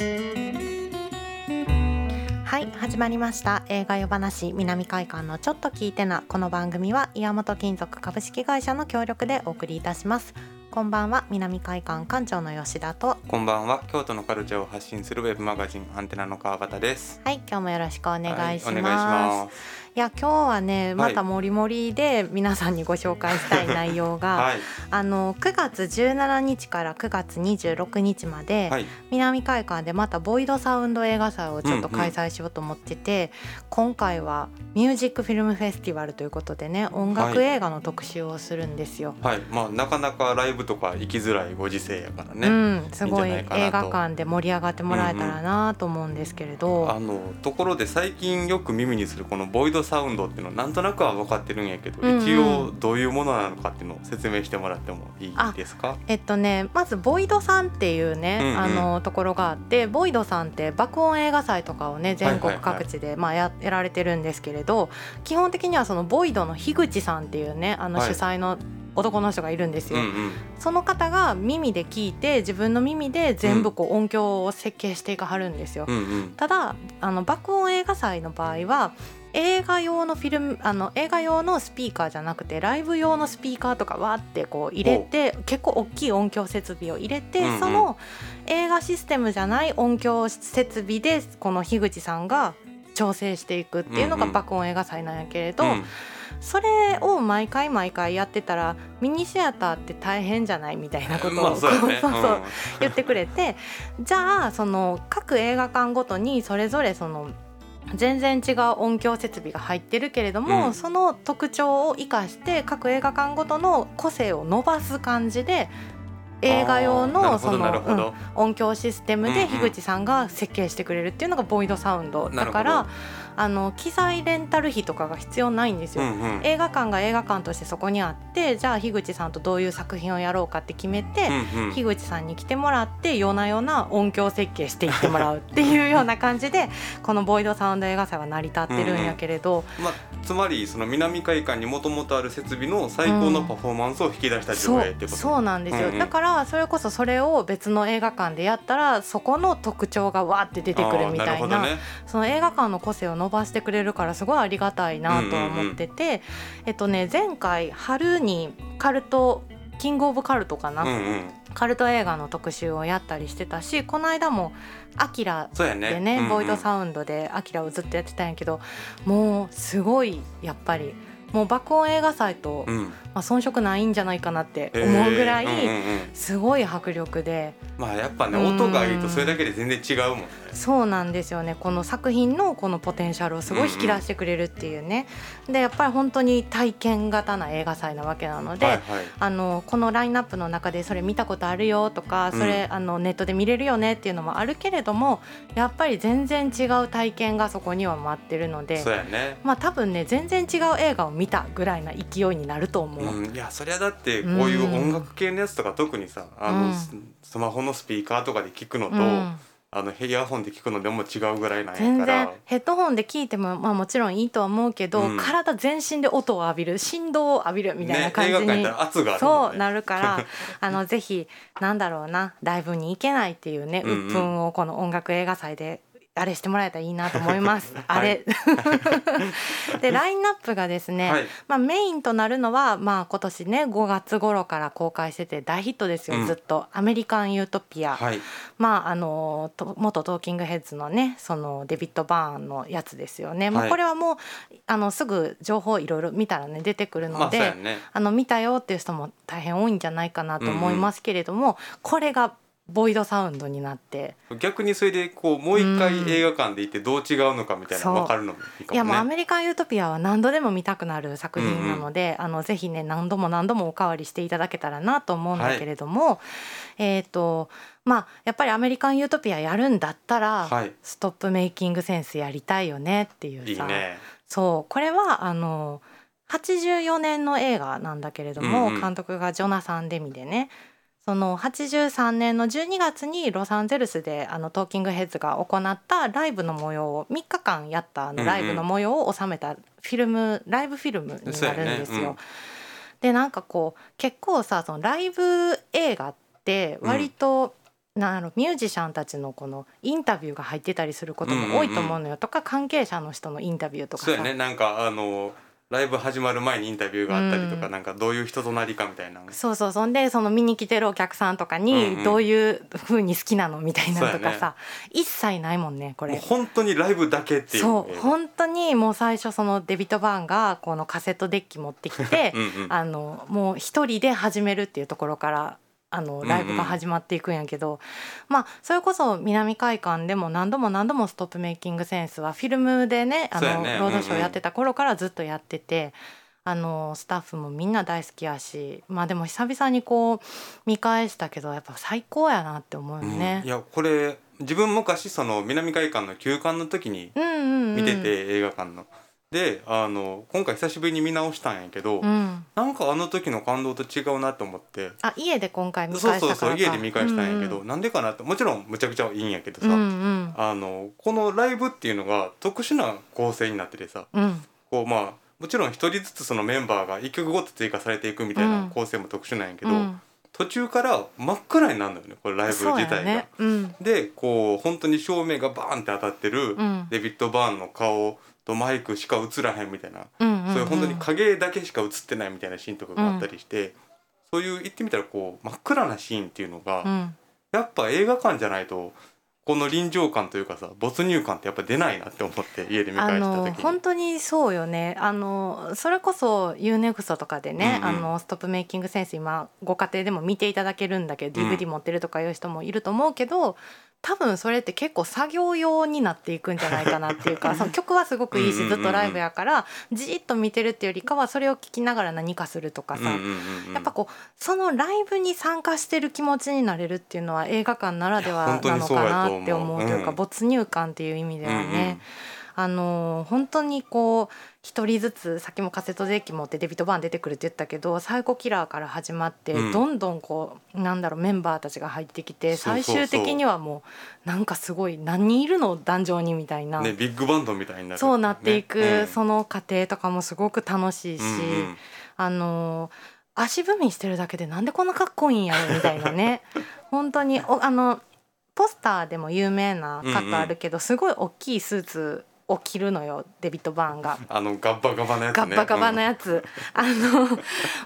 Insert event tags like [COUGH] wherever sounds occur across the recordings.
はい始まりました。映画夜話南海館のちょっと聞いてなこの番組は岩本金属株式会社の協力でお送りいたします。こんばんは南海館館長の吉田と。こんばんは京都のカルチャーを発信するウェブマガジンアンテナの川端です。はい今日もよろしくお願いします、はい、お願いします。いや今日はねまたもりもりで皆さんにご紹介したい内容が、[LAUGHS] はい、あの9月17日から9月26日まで、はい、南海館でまたボイドサウンド映画祭をちょっと開催しようと思ってて、うんうん、今回はミュージックフィルムフェスティバルということでね音楽映画の特集をするんですよ。はい、はい、まあなかなかライブとか行きづらいご時世やからね。うん、すごい映画館で盛り上がってもらえたらなと思うんですけれど、うんうん、あのところで最近よく耳にするこのボイドサウンドっていうのなんとなくは分かってるんやけど、うんうん、一応どういうものなのかっていうのを説明してもらってもいいですか？えっとねまずボイドさんっていうね、うんうん、あのところがあってボイドさんって爆音映画祭とかをね全国各地で、まあややられてるんですけれど基本的にはそのボイドの樋口さんっていうねあの主催の、男の人がいるんですよ、うんうん、その方が耳で聞いて自分の耳で全部こう音響を設計していかはるんですよ、うんうん、ただあの爆音映画祭の場合は映画用のフィルムあの映画用のスピーカーじゃなくてライブ用のスピーカーとかわってこう入れて結構大きい音響設備を入れて、うんうん、その映画システムじゃない音響設備でこの樋口さんが調整していくっていうのが爆音映画祭なんやけれど、うんうん、それを毎回毎回やってたらミニシアターって大変じゃないみたいなことを、言ってくれてじゃあその各映画館ごとにそれぞれその全然違う音響設備が入ってるけれども、うん、その特徴を生かして各映画館ごとの個性を伸ばす感じで映画用のその、うん、音響システムで樋口さんが設計してくれるっていうのがボイドサウンドだから。あの機材レンタル費とかが必要ないんですよ、うんうん、映画館が映画館としてそこにあってじゃあ樋口さんとどういう作品をやろうかって決めて、うんうん、樋口さんに来てもらって夜な夜な音響設計していってもらうっていうような感じで [LAUGHS] このボイドサウンド映画祭は成り立ってるんやけれど、うんうん、まあ、つまりその南海館にもともとある設備の最高のパフォーマンスを引き出した上映ってこと、うん、そうなんですよ、うんうん、だからそれこそそれを別の映画館でやったらそこの特徴がわって出てくるみたいな、ね、その映画館の個性を伸ばしてくれるからすごいありがたいなと思ってて、うんうんうん、えっとね前回春にカルトキングオブカルトかな、うんうん、カルト映画の特集をやったりしてたしこの間も「アキラでね、ねうんうん、ボイドサウンドで「アキラをずっとやってたんやけどもうすごいやっぱり。もう爆音映画祭と、うん、まあ、遜色ないんじゃないかなって思うぐらいすごい迫力で、まあやっぱね音がいいとそれだけで全然違うもんね。そうなんですよね。この作品のこのポテンシャルをすごい引き出してくれるっていうね、うんうん、でやっぱり本当に体験型な映画祭なわけなので、はいはい、あのこのラインナップの中でそれ見たことあるよとかそれ、うん、あのネットで見れるよねっていうのもあるけれどもやっぱり全然違う体験がそこには待ってるのでそうや、ね、まあ多分ね全然違う映画を見たぐらいな勢いになると思う、うん、いやそりゃだってこういう音楽系のやつとか特にさ、あの、スマホのスピーカーとかで聞くのと、あのヘイヤホンで聞くのでも違うぐらいなんや全然ヘッドホンで聞いても、まあ、もちろんいいとは思うけど、うん、体全身で音を浴びる振動を浴びるみたいな感じに、ね、そうなるから [LAUGHS] あのぜひなんだろうなライブに行けないっていうね鬱憤をこの音楽映画祭であれしてもらえたらいいなと思います。あれ。[LAUGHS] でラインナップがですね、はい、まあ、メインとなるのは、まあ、今年ね5月頃から公開してて大ヒットですよ、うん、ずっと「アメリカン・ユートピア」はい、まああの元トーキングヘッズのねそのデビッド・バーンのやつですよね、はい、まあ、これはもうあのすぐ情報いろいろ見たらね出てくるので、まあね、あの見たよっていう人も大変多いんじゃないかなと思いますけれども、うん、これがボイドサウンドになって。逆にそれでこうもう一回映画館で行ってどう違うのかみたいな分かるのもいいかも、ね、いやもうアメリカン・ユートピアは何度でも見たくなる作品なので、うん。うん、あのぜひね何度も何度もおかわりしていただけたらなと思うんだけれども、はい、えっ、ー、とまあやっぱりアメリカン・ユートピアやるんだったら、はい、ストップメイキングセンスやりたいよねっていうさ、ね、そう。これはあの84年の映画なんだけれども、うんうん、監督がジョナサン・デミでねその83年の12月にロサンゼルスであのトーキングヘッズが行ったライブの模様を3日間やったあのライブの模様を収めたフィルム、ライブフィルムになるんですよ。でなんかこう結構さそのライブ映画って割と、うん。なんろミュージシャンたちのこのインタビューが入ってたりすることも多いと思うのよ、とか関係者の人のインタビューとかそうやね。なんかあのライブ始まる前にインタビューがあったりとか、うん、なんかどういう人となりかみたいな。そうそうそんでその見に来てるお客さんとかにどういうふうに好きなのみたいなとかさ、うん、一切ないもんねこれ。本当にライブだけっていう。そう本当にもう最初そのデビット・バーンがこのカセットデッキ持ってきて [LAUGHS] うん、あのもう一人で始めるっていうところからあのライブが始まっていくんやけど、うんうん、まあそれこそ南海館でも何度も何度もストップメイキングセンスはフィルムでねあの、ね、ロードショーやってた頃からずっとやってて。あのスタッフもみんな大好きやしまあでも久々にこう見返したけどやっぱ最高やなって思うよね。うん、いやこれ自分昔その南海館の休館の時に見てて、映画館の。であの今回久しぶりに見直したんやけど、うん、なんかあの時の感動と違うなと思って。あ家で今回見返したそうそうそう家で見返したんやけど、うんうん、なんでかなってもちろんむちゃくちゃいいんやけどさ、うんうん、あのこのライブっていうのが特殊な構成になっててさ、うん、こうまあもちろん一人ずつそのメンバーが1曲ごと追加されていくみたいな構成も特殊なんやけど、うん、途中から真っ暗になるのよねこれライブ自体が。ねうん、でこう本当に照明がバーンって当たってるデビッド・バーンの顔とマイクしか映らへんみたいな、そういう本当に影だけしか映ってないみたいなシーンとかがあったりして、うん、そういう言ってみたらこう真っ暗なシーンっていうのが、うん、やっぱ映画館じゃないとこの臨場感というかさ没入感ってやっぱ出ないなって思って家で見返した時に。本当にそうよね。あのそれこそ UNEXT とかでね、うんうん、あのストップメイキングセンス今ご家庭でも見ていただけるんだけど、うん、DVD 持ってるとかいう人もいると思うけど多分それって結構作業用になっていくんじゃないかなっていうか [LAUGHS] その曲はすごくいいしずっとライブやからじっと見てるっていうよりかはそれを聴きながら何かするとかさやっぱこうそのライブに参加してる気持ちになれるっていうのは映画館ならではなのかなって思うというか没入感っていう意味ではね。あの本当にこう一人ずつさっきもカセットデッキ持ってデビット・バーン出てくるって言ったけどサイコキラーから始まって、どんどんこうなんだろうメンバーたちが入ってきて最終的にはもうなんかすごい何人いるの壇上にみたいな、ね、ビッグバンドみたいになる、そうなっていく、その過程とかもすごく楽しいし、あの足踏みしてるだけでなんでこんなかっこいいんやろみたいなね。[LAUGHS] 本当におあのポスターでも有名なカットあるけど、すごい大きいスーツ起きるのよデビッド・バーンが。あのガッバガバのやつ、ね、ガッバガバのやつ、うん、あの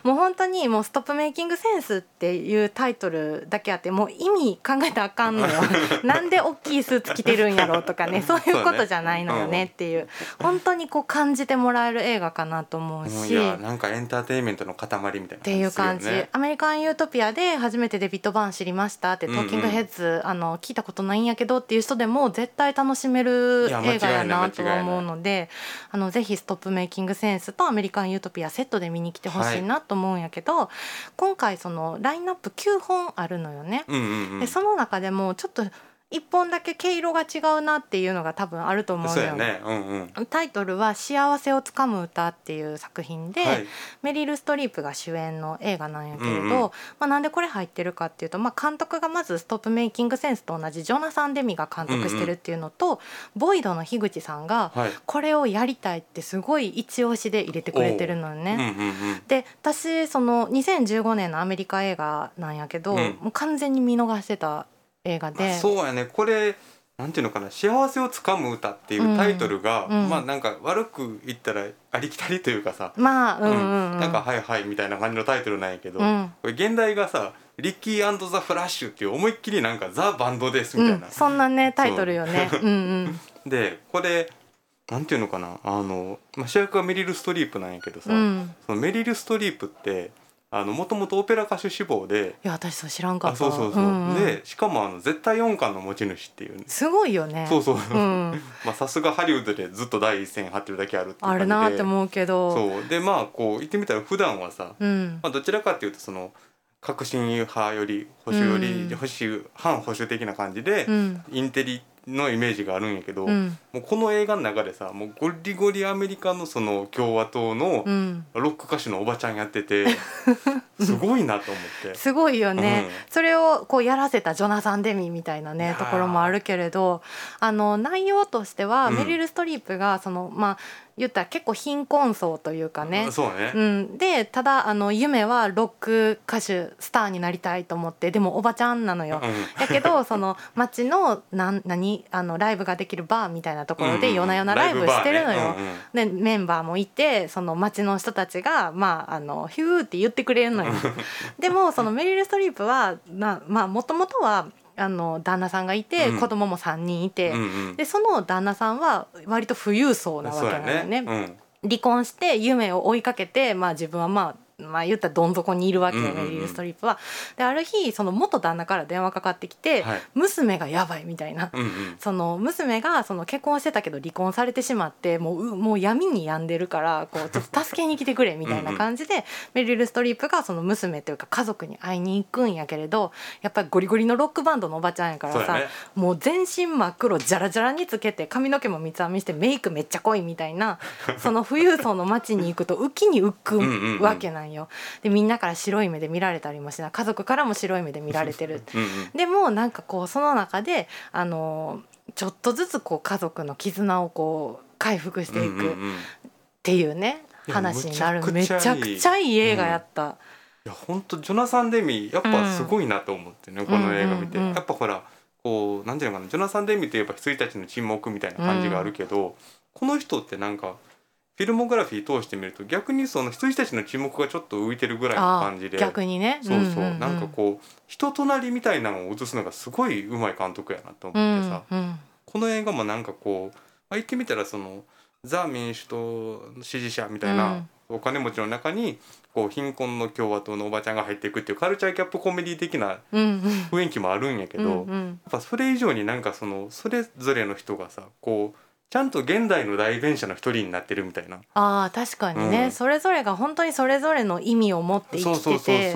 もう本当にもう「ストップメイキングセンス」っていうタイトルだけあってもう意味考えたらあかんのよ。[LAUGHS] なんで大きいスーツ着てるんやろうとかね。そういうことじゃないのよねっていう、本当にこう感じてもらえる映画かなと思うし、うん、なんかエンターテインメントの塊みたいな、ね、っていう感じ。アメリカン・ユートピアで初めてデビッド・バーン知りましたって「トーキングヘッズ」あの聞いたことないんやけどっていう人でも絶対楽しめる映画やなと思うので。あのぜひ「ストップメイキングセンス」と「アメリカン・ユートピア」セットで見に来てほしいなと思うんやけど、はい、今回そのラインナップ9本あるのよね。うんうんうん、でその中でもちょっと一本だけ毛色が違うなっていうのが多分あると思うよね、うんうん、タイトルは「幸せをつかむ歌」っていう作品で、はい、メリル・ストリープが主演の映画なんやけれど、うんうん、まあ、なんでこれ入ってるかっていうと、まあ、監督がまず「ストップメイキングセンス」と同じジョナサン・デミが監督してるっていうのと、うんうん、ボイドの樋口さんがこれをやりたいってすごい一押しで入れてくれてるのよね。う。んうんうん、で私その2015年のアメリカ映画なんやけど、うん、もう完全に見逃してた映画で。そうやね。これなんていうのかな「幸せをつかむ歌」っていうタイトルが、うん、まあなんか悪く言ったらありきたりというかさ。まあうんうんうん、なんか「はいはい」みたいな感じのタイトルなんやけど、うん、これ現代がさ「リッキーザ・フラッシュ」っていう思いっきりなんか「ザ・バンドです」みたいな、うん、そんなねタイトルよね。う。んうん、[LAUGHS] でこれなんていうのかな。あの、まあ、主役はメリル・ストリープなんやけどさ、そのメリル・ストリープってあのもともとオペラ歌手志望で。いや私そう知らんかった。そうそうそう、うんうん、でしかもあの絶対音感の持ち主っていうすごいよねそうそう、うん、[LAUGHS] まあさすがハリウッドでずっと第一線張ってるだけあるってあるなって思うけど。そう。でまあこう言ってみたら普段はさ、うん、まあ、どちらかっていうとその革新派より保守より、うん、保守反保守的な感じで、うん、インテリのイメージがあるんやけど、うん、もうこの映画の中でさもうゴリゴリアメリカのその共和党のロック歌手のおばちゃんやってて、[LAUGHS] すごいなと思って。すごいよね、うん、それをこうやらせたジョナサン・デミみたいなねところもあるけれどあの内容としては、メリル・ストリープがそのまあ言ったら結構貧困層というかね。そうね、うん、でただあの夢はロック歌手スターになりたいと思ってでもおばちゃんなのよ。だけどその町のなん何あのライブができるバーみたいなところで夜な夜なライブしてるのよ。でメンバーもいてその町の人たちがまああのヒューって言ってくれるのよ。[LAUGHS] でもそのメリル・ストリープはまあもともとはあの旦那さんがいて、うん、子供も3人いて、うんうん、でその旦那さんは割と富裕層なわけなのよね。離婚して夢を追いかけて、まあ、自分はまあまあ言ったらどん底にいるわけよね、リル・ストリップは。である日その元旦那から電話かかってきて、はい、娘がやばいみたいな、うんうん、その娘がその結婚してたけど離婚されてしまってもうもう闇に病んでるからこうちょっと助けに来てくれみたいな感じでメリル・ストリップがその娘というか家族に会いに行くんやけれどやっぱりゴリゴリのロックバンドのおばちゃんやからさ、ね、もう全身真っ黒じゃらじゃらにつけて髪の毛も三つ編みしてメイクめっちゃ濃いみたいなその富裕層の街に行くと浮きに浮くわけなんよ。でみんなから白い目で見られたりもしない。家族からも白い目で見られてる。[LAUGHS] うん、でもなんかこうその中であのちょっとずつこう家族の絆をこう回復していくっていうね、話になる。めちゃくちゃいい映画やった。いや本当ジョナサン・デミやっぱすごいなと思ってね、うん、この映画見て、やっぱほらこうなんていうのかなジョナサン・デミって言えば羊たちの沈黙みたいな感じがあるけど、うん、この人ってなんかフィルモグラフィー通してみると逆にその羊たちの沈黙がちょっと浮いてるぐらいの感じで。逆にね。そうそう。なんかこう人となりみたいなのを映すのがすごいうまい監督やなと思ってさ、うんうん、この映画もなんかこう、まあ、言ってみたらそのザ民主党支持者みたいな、お金持ちの中にこう貧困の共和党のおばちゃんが入っていくっていうカルチャーキャップコメディ的な雰囲気もあるんやけど、やっぱそれ以上になんかそのそれぞれの人がさこうちゃんと現代の代弁者の一人になってるみたいな。あ確かにね、うん、それぞれが本当にそれぞれの意味を持って生きてて。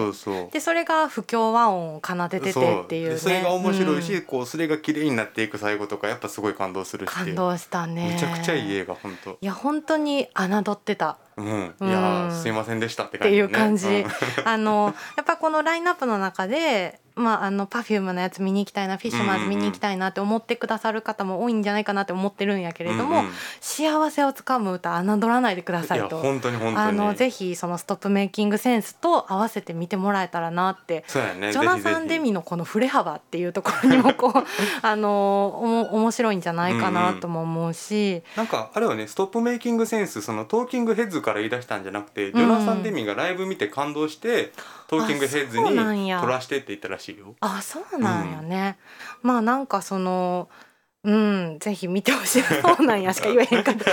でそれが不協和音を奏でててっていう、ね、それが面白いし、うん、こうそれが綺麗になっていく最後とかやっぱすごい感動するし感動したね。めちゃくちゃいい映画本当。いや本当に侮ってた。うん、いや、すいませんでしたって感じ、ね、っていう感じ、あのやっぱこのラインナップの中でまあ、あの Perfume のやつ見に行きたいなフィッシュマンズ見に行きたいなって思ってくださる方も多いんじゃないかなって思ってるんやけれども、うんうん、幸せをつかむ歌侮らないでくださいと。本当に本当に。あのぜひそのストップメイキングセンスと合わせて見てもらえたらなって、ね、ジョナサン・デミのこの振れ幅っていうところにもこうあのお面白いんじゃないかなとも思うし、うんうん、なんかあれはねストップメイキングセンスそのトーキングヘッズから言い出したんじゃなくて、ジョナサン・デミがライブ見て感動して、トーキングヘッズに撮らしてって言ったらしいよ。あそうなんやね。うん、まあなんかそのうん、ぜひ見てほしい。そうなんやしか言えへんかった。[LAUGHS] だ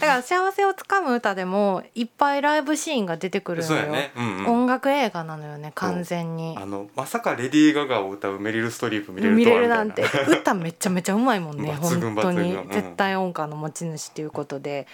から幸せをつかむ歌でもいっぱいライブシーンが出てくるのよ、ね。うんうん、音楽映画なのよね完全に。あのまさかレディー・ガガを歌うメリル・ストリープ見れる見れるなんて。歌めちゃめちゃうまいもんね [LAUGHS] 本当に、うん、絶対音感の持ち主ということで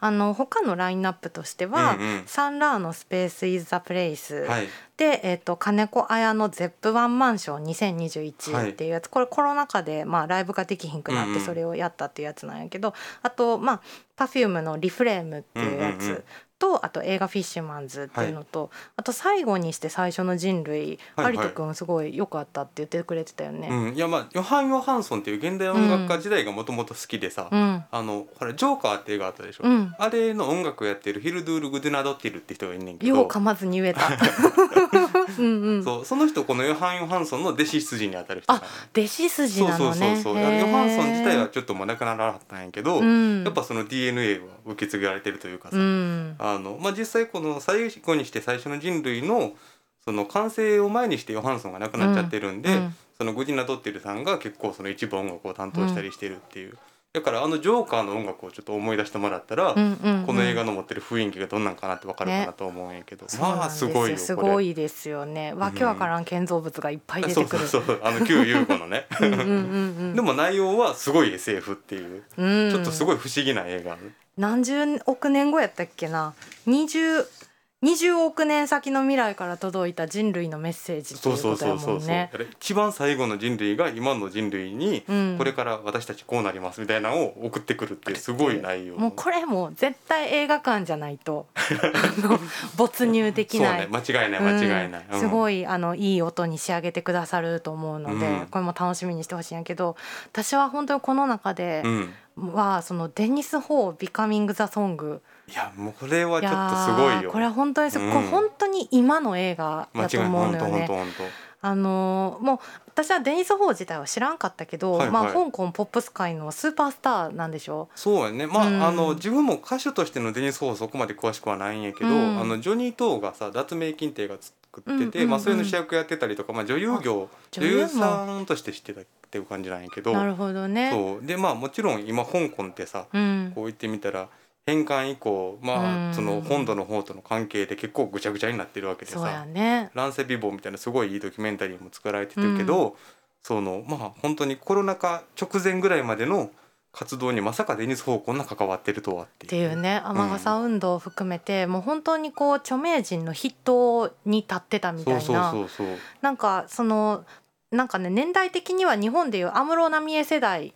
あの他のラインナップとしては、うんうん、サンラーの「スペース・イズ・ザ・プレイス」はい、で、えーと、金子綾の「ゼップワンマンション2021」っていうやつ、はい、これコロナ禍で、まあ、ライブができひんくなってそれをやったっていうやつなんやけど、うんうん、あとまあ Perfume の「リフレーム」っていうやつ、とあと映画「フィッシュマンズ」っていうのと、はい、あと最後にして最初の人類、はいはい、有人君すごい良かったって言ってくれてたよね。うん、いやまあヨハン・ヨハンソンっていう現代音楽家時代がもともと好きでさ、うん、あのほらジョーカーって映画あったでしょ、うん、あれの音楽やってるヒルドゥール・グデナドッティルって人がいんねんけど。よう噛まずに言えた。[LAUGHS] そうその人このヨハン・ヨハンソンの弟子筋にあたる人、ね、あ弟子筋なのね。そうそうそうそう。ヨハンソン自体はちょっともう亡くならなかったんやけど、やっぱその DNA は受け継がれてるというかさ、あのまあ実際この最後にして最初の人類のその完成を前にしてヨハンソンが亡くなっちゃってるんで、うん、そのグジナ・ドッテルさんが結構その一部音楽を担当したりしてるっていう。だからあのジョーカーの音楽をちょっと思い出してもらったら、うんうんうん、この映画の持ってる雰囲気がどんなんかなってわかるかなと思うんやけど、ね、まあすごいよすごいですよね。わけわからん建造物がいっぱい出てくる、うん、そうそうそう。あの旧ユーゴのね。[LAUGHS] でも内容はすごい SF っていう、うん、ちょっとすごい不思議な映画何十億年後やったっけな。20 20億年先の未来から届いた人類のメッセージっていうことやもんね。一番最後の人類が今の人類にこれから私たちこうなりますみたいなのを送ってくるってすごい内容、もうこれも絶対映画館じゃないと。[LAUGHS] 没入できない、ね、間違いない間違いない、うん、すごいあのいい音に仕上げてくださると思うので、うん、これも楽しみにしてほしいんやけど私は本当にこの中では、そのデニス・ホー「ビカミング・ザ・ソング」いやもうこれはちょっとすごいよ。これは本当に、うん、これ本当に今の映画だと思うのよね。あのもう私はデニス・ホー自体は知らんかったけど、はいはい、まあ、香港ポップス界のスーパースターなんでしょう。そうやね。まあうん、あの自分も歌手としてのデニス・ホーそこまで詳しくはないんやけど、うん、あのジョニー・トーがさ脱名金ってが作ってて、うんうんうん、まあ、それの主役やってたりとか、まあ、女優業女優さんとして知ってたっていう感じなんやけどなるほどね。そう。でまあもちろん今香港ってさ、こう言ってみたら返還以降まあその本土の方との関係で結構ぐちゃぐちゃになってるわけでさ「ね、乱世美貌」みたいなすごいいいドキュメンタリーも作られてるけど、うん、そのまあ本当にコロナ禍直前ぐらいまでの活動にまさかデニス・ホーこんな関わってるとはっていう。っていうね雨傘運動を含めて、うん、もう本当にこう著名人の筆頭に立ってたみたいな。なんかそのなんかね年代的には日本でいう安室奈美恵世代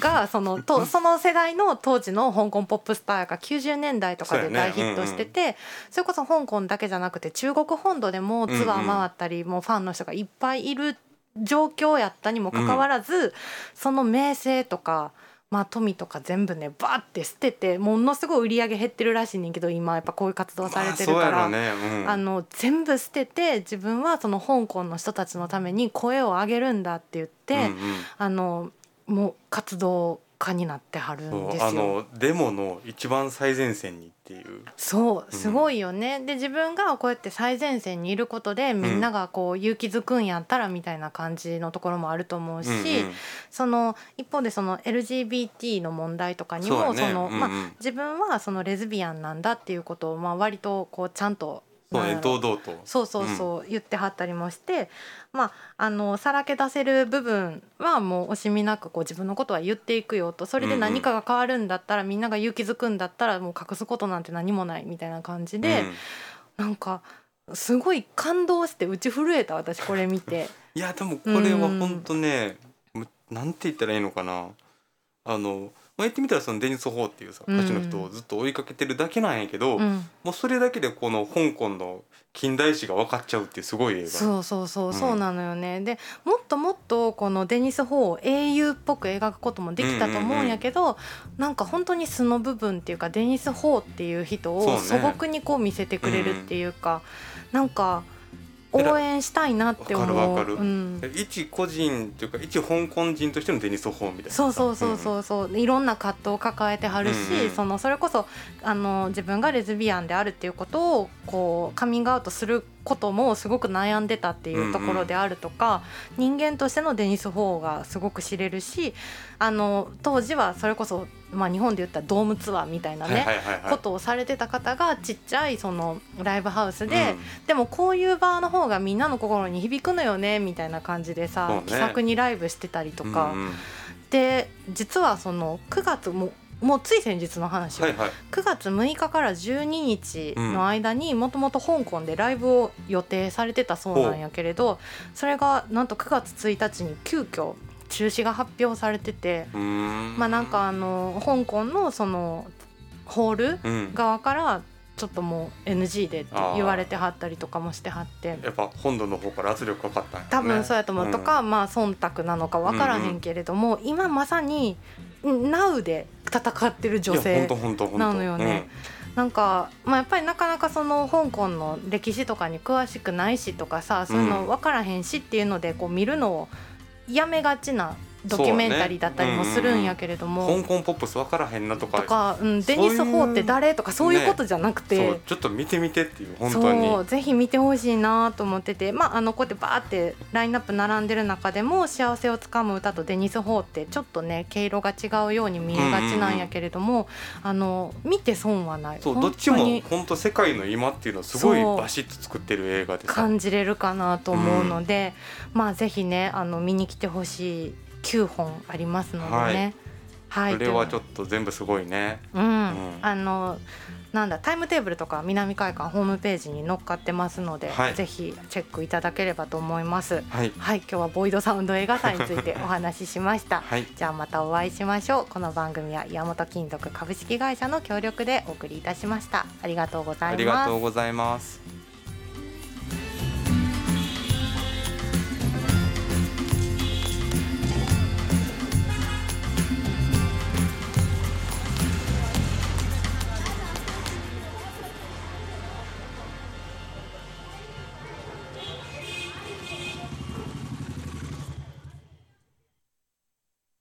がそのと [LAUGHS] その世代の当時の香港ポップスターが90年代とかで大ヒットしててそれこそ香港だけじゃなくて中国本土でもツアー回ったりもうファンの人がいっぱいいる状況やったにもかかわらずその名声とかまあ、富とか全部ねバーって捨ててものすごい売り上げ減ってるらしいねんけど今やっぱこういう活動されてるから、ね。うん、あの全部捨てて自分はその香港の人たちのために声を上げるんだって言って、うんうん、あのもう活動家になってはるんですよ。あのデモの一番最前線にっていう。そうすごいよね、うん、で自分がこうやって最前線にいることでみんながこう勇気づくんやったらみたいな感じのところもあると思うし、うんうん、その一方でその LGBT の問題とかにもそ、ね,、の、まあ、自分はそのレズビアンなんだっていうことをまあ割とこうちゃんとそうね堂々と。そうそうそう、言ってはったりもしてまああのさらけ出せる部分はもう惜しみなくこう自分のことは言っていくよと。それで何かが変わるんだったら、みんなが勇気づくんだったらもう隠すことなんて何もないみたいな感じで、うなんかすごい感動して打ち震えた私これ見て。[LAUGHS] いやでもこれは本当ね、うん、なんて言ったらいいのかな。あのまあ、言ってみたらそのデニス・ホーっていうさ歌手の人をずっと追いかけてるだけなんやけど、うん、もうそれだけでこの香港の近代史が分かっちゃうっていうすごい映画。そうそうそう、うん、そうなのよね。でもっともっとこのデニス・ホーを英雄っぽく描くこともできたと思うんやけど、うんうんうん、なんか本当に素の部分っていうかデニス・ホーっていう人を素朴にこう見せてくれるっていうか、う、ね、なんか。応援したいなって思う。わかるわかる。うん、一個人というか一香港人としてのデニス・ホーみたいな。そうそうそうそうそう、うん、いろんな葛藤を抱えてはるし、うんうん、そのそれこそあの自分がレズビアンであるっていうことをこうカミングアウトすることもすごく悩んでたっていうところであるとか、うんうん、人間としてのデニス・ホーがすごく知れるしあの当時はそれこそ、まあ、日本で言ったらドームツアーみたいなね、ことをされてた方がちっちゃいそのライブハウスで、うん、でもこういう場の方がみんなの心に響くのよねみたいな感じでさ、ね、気さくにライブしてたりとか。うんうん、で実はその9月ももうつい先日の話、はいはい、9月6日から12日の間にもともと香港でライブを予定されてたそうなんやけれどそれがなんと9月1日に急遽中止が発表されててまあなんかあの香港のそのホール側からちょっともう NG でって言われてはったりとかもしてはって。やっぱ本土の方から圧力かかったんや、ね、多分そうやと思う、とかまあ忖度なのか分からへんけれども、今まさに NOW で戦ってる女性なのよね。なんか、まあ、やっぱりなかなかその香港の歴史とかに詳しくないしとかさそういうの分からへんしっていうのでこう見るのをやめがちなドキュメンタリーだったりもするんやけれども、ねうんうん、香港ポップス分からへんなとか。とか、うん、デニス・ホーって誰とかそういうことじゃなくて、ね、ちょっと見てみてっていう本当に。そうぜひ見てほしいなと思ってて。まああのこうやってバーってラインナップ並んでる中でも「幸せをつかむ歌」と「デニス・ホー」ってちょっとね毛色が違うように見えがちなんやけれども、あの見て損はない。そうどっちも本当世界の今っていうのはすごいバシッと作ってる映画で感じれるかなと思うので、うん、まあぜひねあの見に来てほしい9本ありますのでね。はい、それはちょっと全部すごいね。うん、うん、あのなんだタイムテーブルとか南海館ホームページに載っかってますので、はい、ぜひチェックいただければと思います。はい、はい、今日はボイドサウンド映画祭についてお話ししました。はい、じゃあまたお会いしましょう。この番組は岩本金属株式会社の協力でお送りいたしました。ありがとうございます。ありがとうございます。